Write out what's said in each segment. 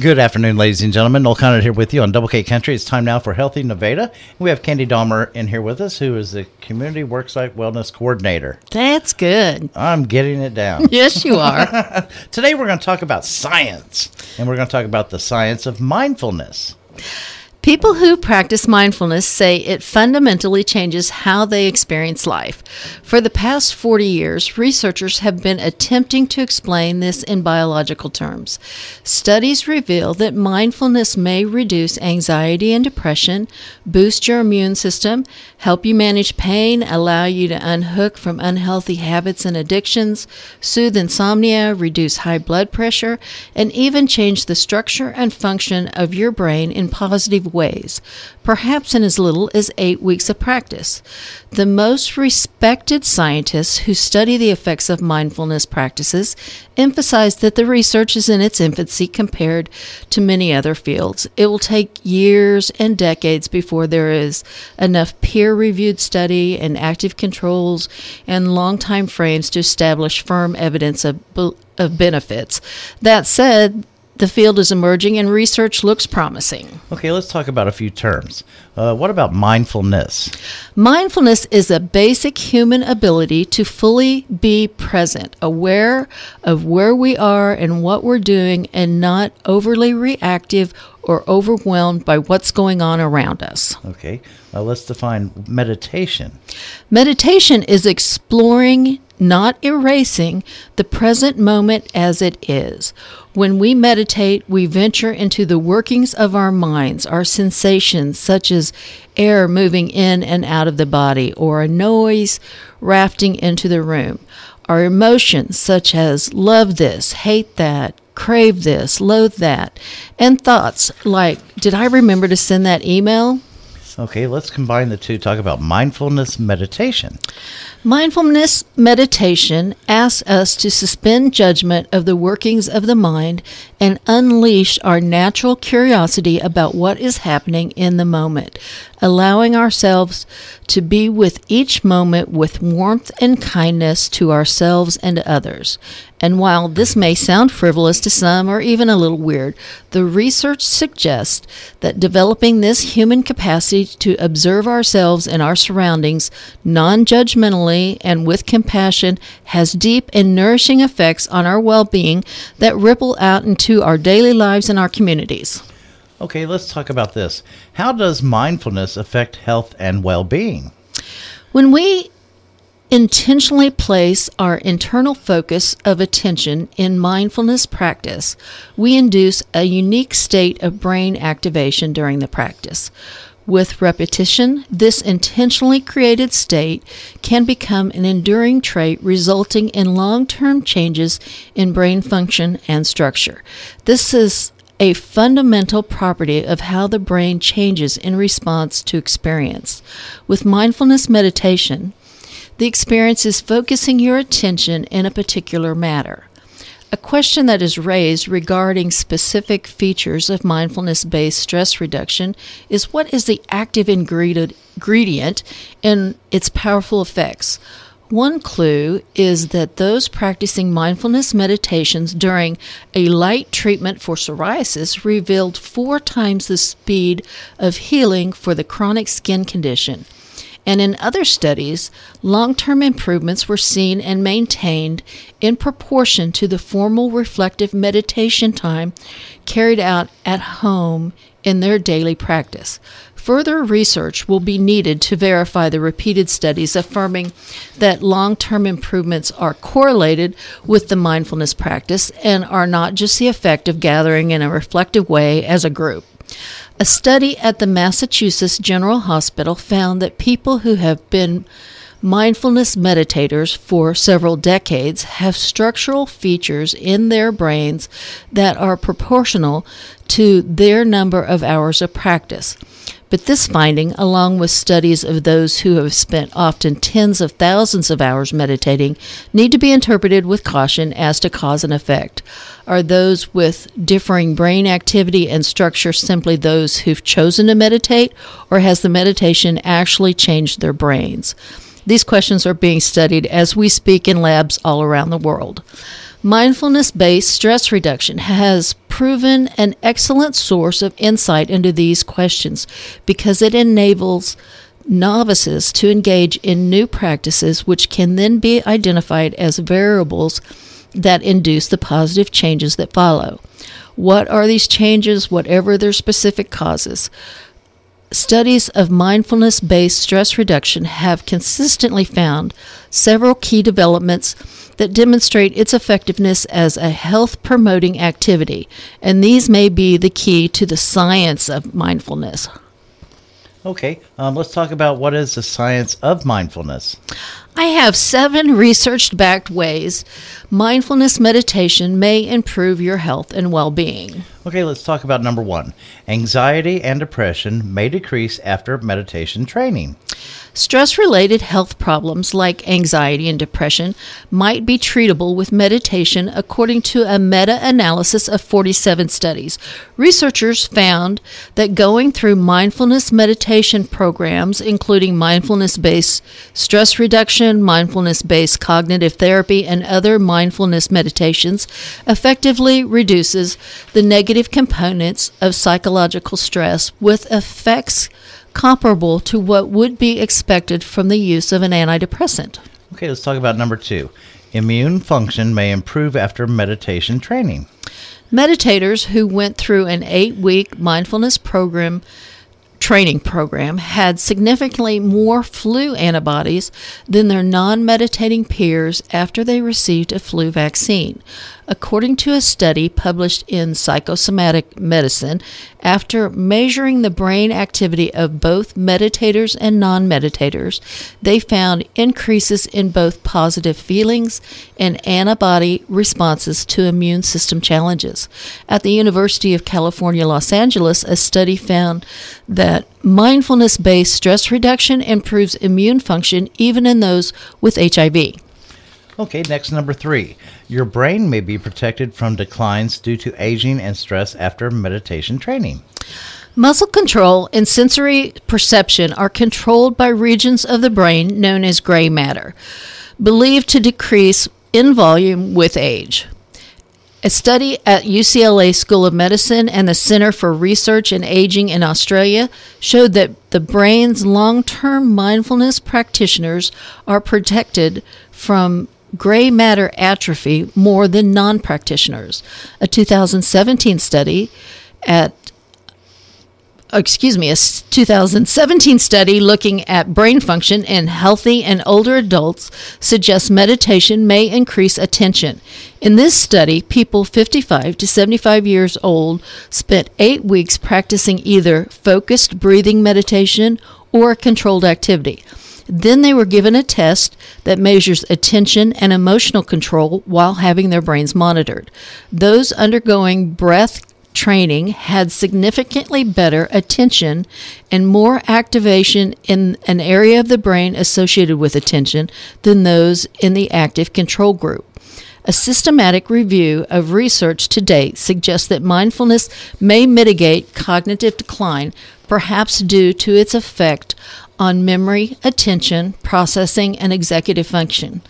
Good afternoon, ladies and gentlemen. Noel Conrad here with you on Double K Country. It's time now for Healthy Nevada. We have Candy Dahmer in here with us, who is the Community Worksite Wellness Coordinator. That's good. I'm getting it down. Yes, you are. Today we're going to talk about science, and we're going to talk about the science of mindfulness. People who practice mindfulness say it fundamentally changes how they experience life. For the past 40 years, researchers have been attempting to explain this in biological terms. Studies reveal that mindfulness may reduce anxiety and depression, boost your immune system, help you manage pain, allow you to unhook from unhealthy habits and addictions, soothe insomnia, reduce high blood pressure, and even change the structure and function of your brain in positive ways, perhaps in as little as eight weeks of practice. The most respected scientists who study the effects of mindfulness practices emphasize that the research is in its infancy compared to many other fields. It will take years and decades before there is enough peer reviewed study and active controls and long time frames to establish firm evidence of, of benefits. That said, the field is emerging and research looks promising. Okay, let's talk about a few terms. Uh, what about mindfulness? Mindfulness is a basic human ability to fully be present, aware of where we are and what we're doing, and not overly reactive or overwhelmed by what's going on around us. Okay, uh, let's define meditation. Meditation is exploring not erasing the present moment as it is. When we meditate, we venture into the workings of our minds, our sensations, such as air moving in and out of the body or a noise rafting into the room. Our emotions, such as love this, hate that, crave this, loathe that, and thoughts like, did I remember to send that email? Okay, let's combine the two. Talk about mindfulness meditation. Mindfulness meditation asks us to suspend judgment of the workings of the mind and unleash our natural curiosity about what is happening in the moment, allowing ourselves to be with each moment with warmth and kindness to ourselves and others. And while this may sound frivolous to some or even a little weird, the research suggests that developing this human capacity to observe ourselves and our surroundings non judgmentally and with compassion has deep and nourishing effects on our well being that ripple out into our daily lives and our communities. Okay, let's talk about this. How does mindfulness affect health and well being? When we intentionally place our internal focus of attention in mindfulness practice, we induce a unique state of brain activation during the practice. With repetition, this intentionally created state can become an enduring trait, resulting in long term changes in brain function and structure. This is a fundamental property of how the brain changes in response to experience. With mindfulness meditation, the experience is focusing your attention in a particular matter. A question that is raised regarding specific features of mindfulness based stress reduction is what is the active ingredient in its powerful effects? One clue is that those practicing mindfulness meditations during a light treatment for psoriasis revealed four times the speed of healing for the chronic skin condition. And in other studies, long term improvements were seen and maintained in proportion to the formal reflective meditation time carried out at home in their daily practice. Further research will be needed to verify the repeated studies affirming that long term improvements are correlated with the mindfulness practice and are not just the effect of gathering in a reflective way as a group. A study at the Massachusetts General Hospital found that people who have been mindfulness meditators for several decades have structural features in their brains that are proportional to their number of hours of practice. But this finding, along with studies of those who have spent often tens of thousands of hours meditating, need to be interpreted with caution as to cause and effect. Are those with differing brain activity and structure simply those who've chosen to meditate, or has the meditation actually changed their brains? These questions are being studied as we speak in labs all around the world. Mindfulness based stress reduction has proven an excellent source of insight into these questions because it enables novices to engage in new practices which can then be identified as variables that induce the positive changes that follow. What are these changes, whatever their specific causes? Studies of mindfulness based stress reduction have consistently found several key developments that demonstrate its effectiveness as a health promoting activity, and these may be the key to the science of mindfulness. Okay, um, let's talk about what is the science of mindfulness. I have seven research backed ways mindfulness meditation may improve your health and well being. Okay, let's talk about number one. Anxiety and depression may decrease after meditation training. Stress related health problems like anxiety and depression might be treatable with meditation, according to a meta analysis of 47 studies. Researchers found that going through mindfulness meditation programs, including mindfulness based stress reduction, mindfulness based cognitive therapy, and other mindfulness meditations, effectively reduces the negative components of psychological stress with effects comparable to what would be expected from the use of an antidepressant. Okay, let's talk about number two. Immune function may improve after meditation training. Meditators who went through an eight week mindfulness program training program had significantly more flu antibodies than their non meditating peers after they received a flu vaccine. According to a study published in Psychosomatic Medicine, after measuring the brain activity of both meditators and non meditators, they found increases in both positive feelings and antibody responses to immune system challenges. At the University of California, Los Angeles, a study found that mindfulness based stress reduction improves immune function even in those with HIV. Okay, next number three. Your brain may be protected from declines due to aging and stress after meditation training. Muscle control and sensory perception are controlled by regions of the brain known as gray matter, believed to decrease in volume with age. A study at UCLA School of Medicine and the Center for Research in Aging in Australia showed that the brain's long term mindfulness practitioners are protected from gray matter atrophy more than non practitioners. A 2017 study at excuse me, a 2017 study looking at brain function in healthy and older adults suggests meditation may increase attention. In this study, people 55 to 75 years old spent eight weeks practicing either focused breathing meditation or controlled activity. Then they were given a test that measures attention and emotional control while having their brains monitored. Those undergoing breath training had significantly better attention and more activation in an area of the brain associated with attention than those in the active control group. A systematic review of research to date suggests that mindfulness may mitigate cognitive decline, perhaps due to its effect on memory, attention, processing, and executive function.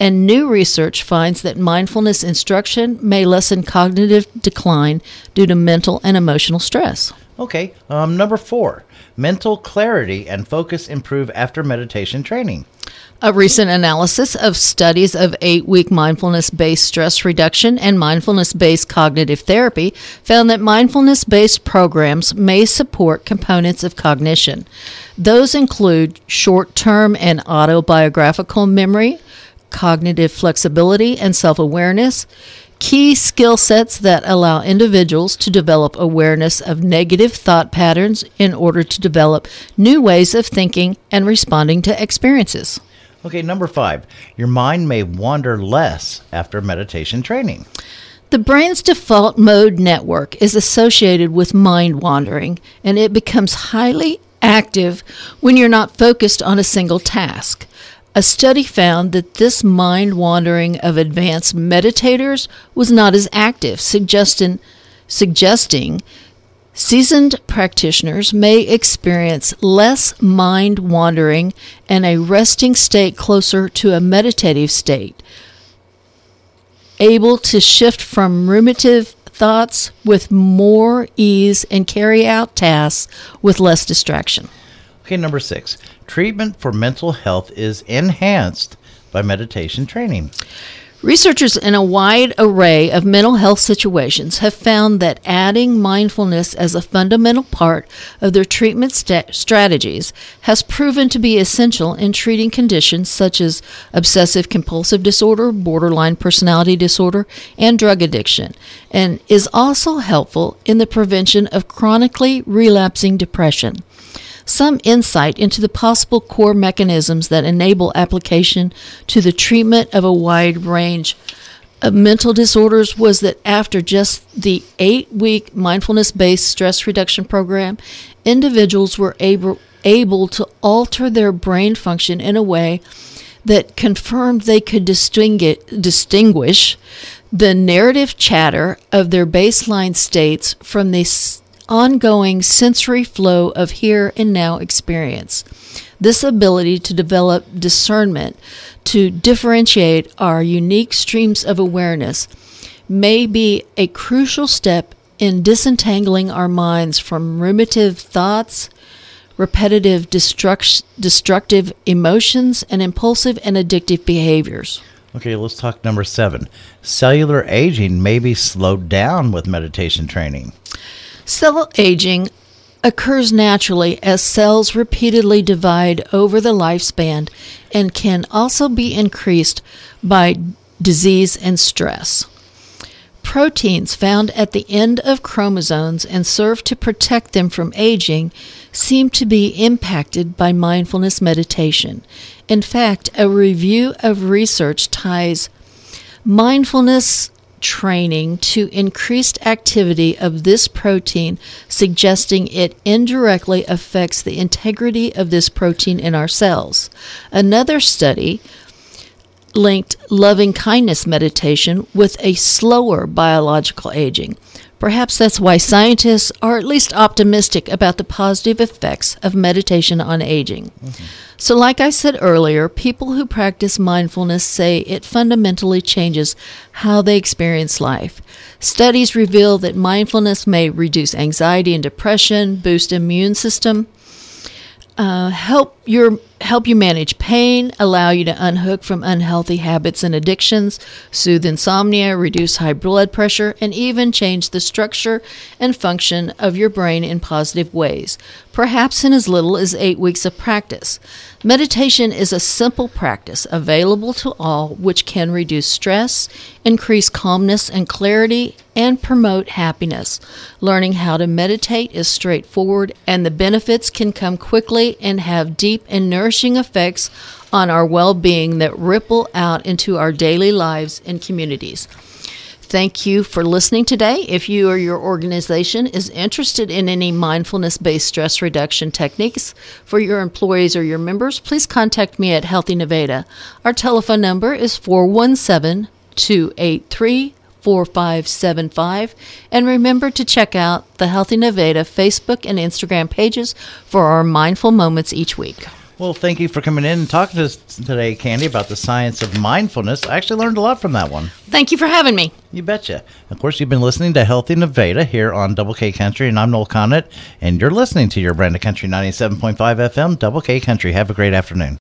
And new research finds that mindfulness instruction may lessen cognitive decline due to mental and emotional stress. Okay, um, number four mental clarity and focus improve after meditation training. A recent analysis of studies of eight week mindfulness based stress reduction and mindfulness based cognitive therapy found that mindfulness based programs may support components of cognition. Those include short term and autobiographical memory, cognitive flexibility and self awareness, key skill sets that allow individuals to develop awareness of negative thought patterns in order to develop new ways of thinking and responding to experiences. Okay, number five, your mind may wander less after meditation training. The brain's default mode network is associated with mind wandering, and it becomes highly active when you're not focused on a single task. A study found that this mind wandering of advanced meditators was not as active, suggesting, suggesting Seasoned practitioners may experience less mind wandering and a resting state closer to a meditative state. able to shift from ruminative thoughts with more ease and carry out tasks with less distraction. Okay, number six. Treatment for mental health is enhanced by meditation training. Researchers in a wide array of mental health situations have found that adding mindfulness as a fundamental part of their treatment st- strategies has proven to be essential in treating conditions such as obsessive compulsive disorder, borderline personality disorder, and drug addiction, and is also helpful in the prevention of chronically relapsing depression some insight into the possible core mechanisms that enable application to the treatment of a wide range of mental disorders was that after just the eight week mindfulness based stress reduction program, individuals were able, able to alter their brain function in a way that confirmed they could distinguish, distinguish the narrative chatter of their baseline states from the ongoing sensory flow of here and now experience. This ability to develop discernment, to differentiate our unique streams of awareness, may be a crucial step in disentangling our minds from ruminative thoughts, repetitive destruct- destructive emotions, and impulsive and addictive behaviors. Okay, let's talk number seven. Cellular aging may be slowed down with meditation training. Cell aging occurs naturally as cells repeatedly divide over the lifespan and can also be increased by disease and stress. Proteins found at the end of chromosomes and serve to protect them from aging seem to be impacted by mindfulness meditation. In fact, a review of research ties mindfulness training to increased activity of this protein, suggesting it indirectly affects the integrity of this protein in our cells. Another study linked loving kindness meditation with a slower biological aging. Perhaps that's why scientists are at least optimistic about the positive effects of meditation on aging. Mm-hmm. So, like I said earlier, people who practice mindfulness say it fundamentally changes how they experience life. Studies reveal that mindfulness may reduce anxiety and depression, boost immune system, uh, help your help you manage pain, allow you to unhook from unhealthy habits and addictions, soothe insomnia, reduce high blood pressure, and even change the structure and function of your brain in positive ways, perhaps in as little as eight weeks of practice. Meditation is a simple practice available to all which can reduce stress, increase calmness and clarity, and promote happiness. Learning how to meditate is straightforward, and the benefits can come quickly and have deep and nourishing effects on our well being that ripple out into our daily lives and communities. Thank you for listening today. If you or your organization is interested in any mindfulness based stress reduction techniques for your employees or your members, please contact me at Healthy Nevada. Our telephone number is 417 283 4575. And remember to check out the Healthy Nevada Facebook and Instagram pages for our mindful moments each week. Well, thank you for coming in and talking to us today, Candy, about the science of mindfulness. I actually learned a lot from that one. Thank you for having me. You betcha. Of course, you've been listening to Healthy Nevada here on Double K Country, and I'm Noel Connett, and you're listening to your brand of country 97.5 FM, Double K Country. Have a great afternoon.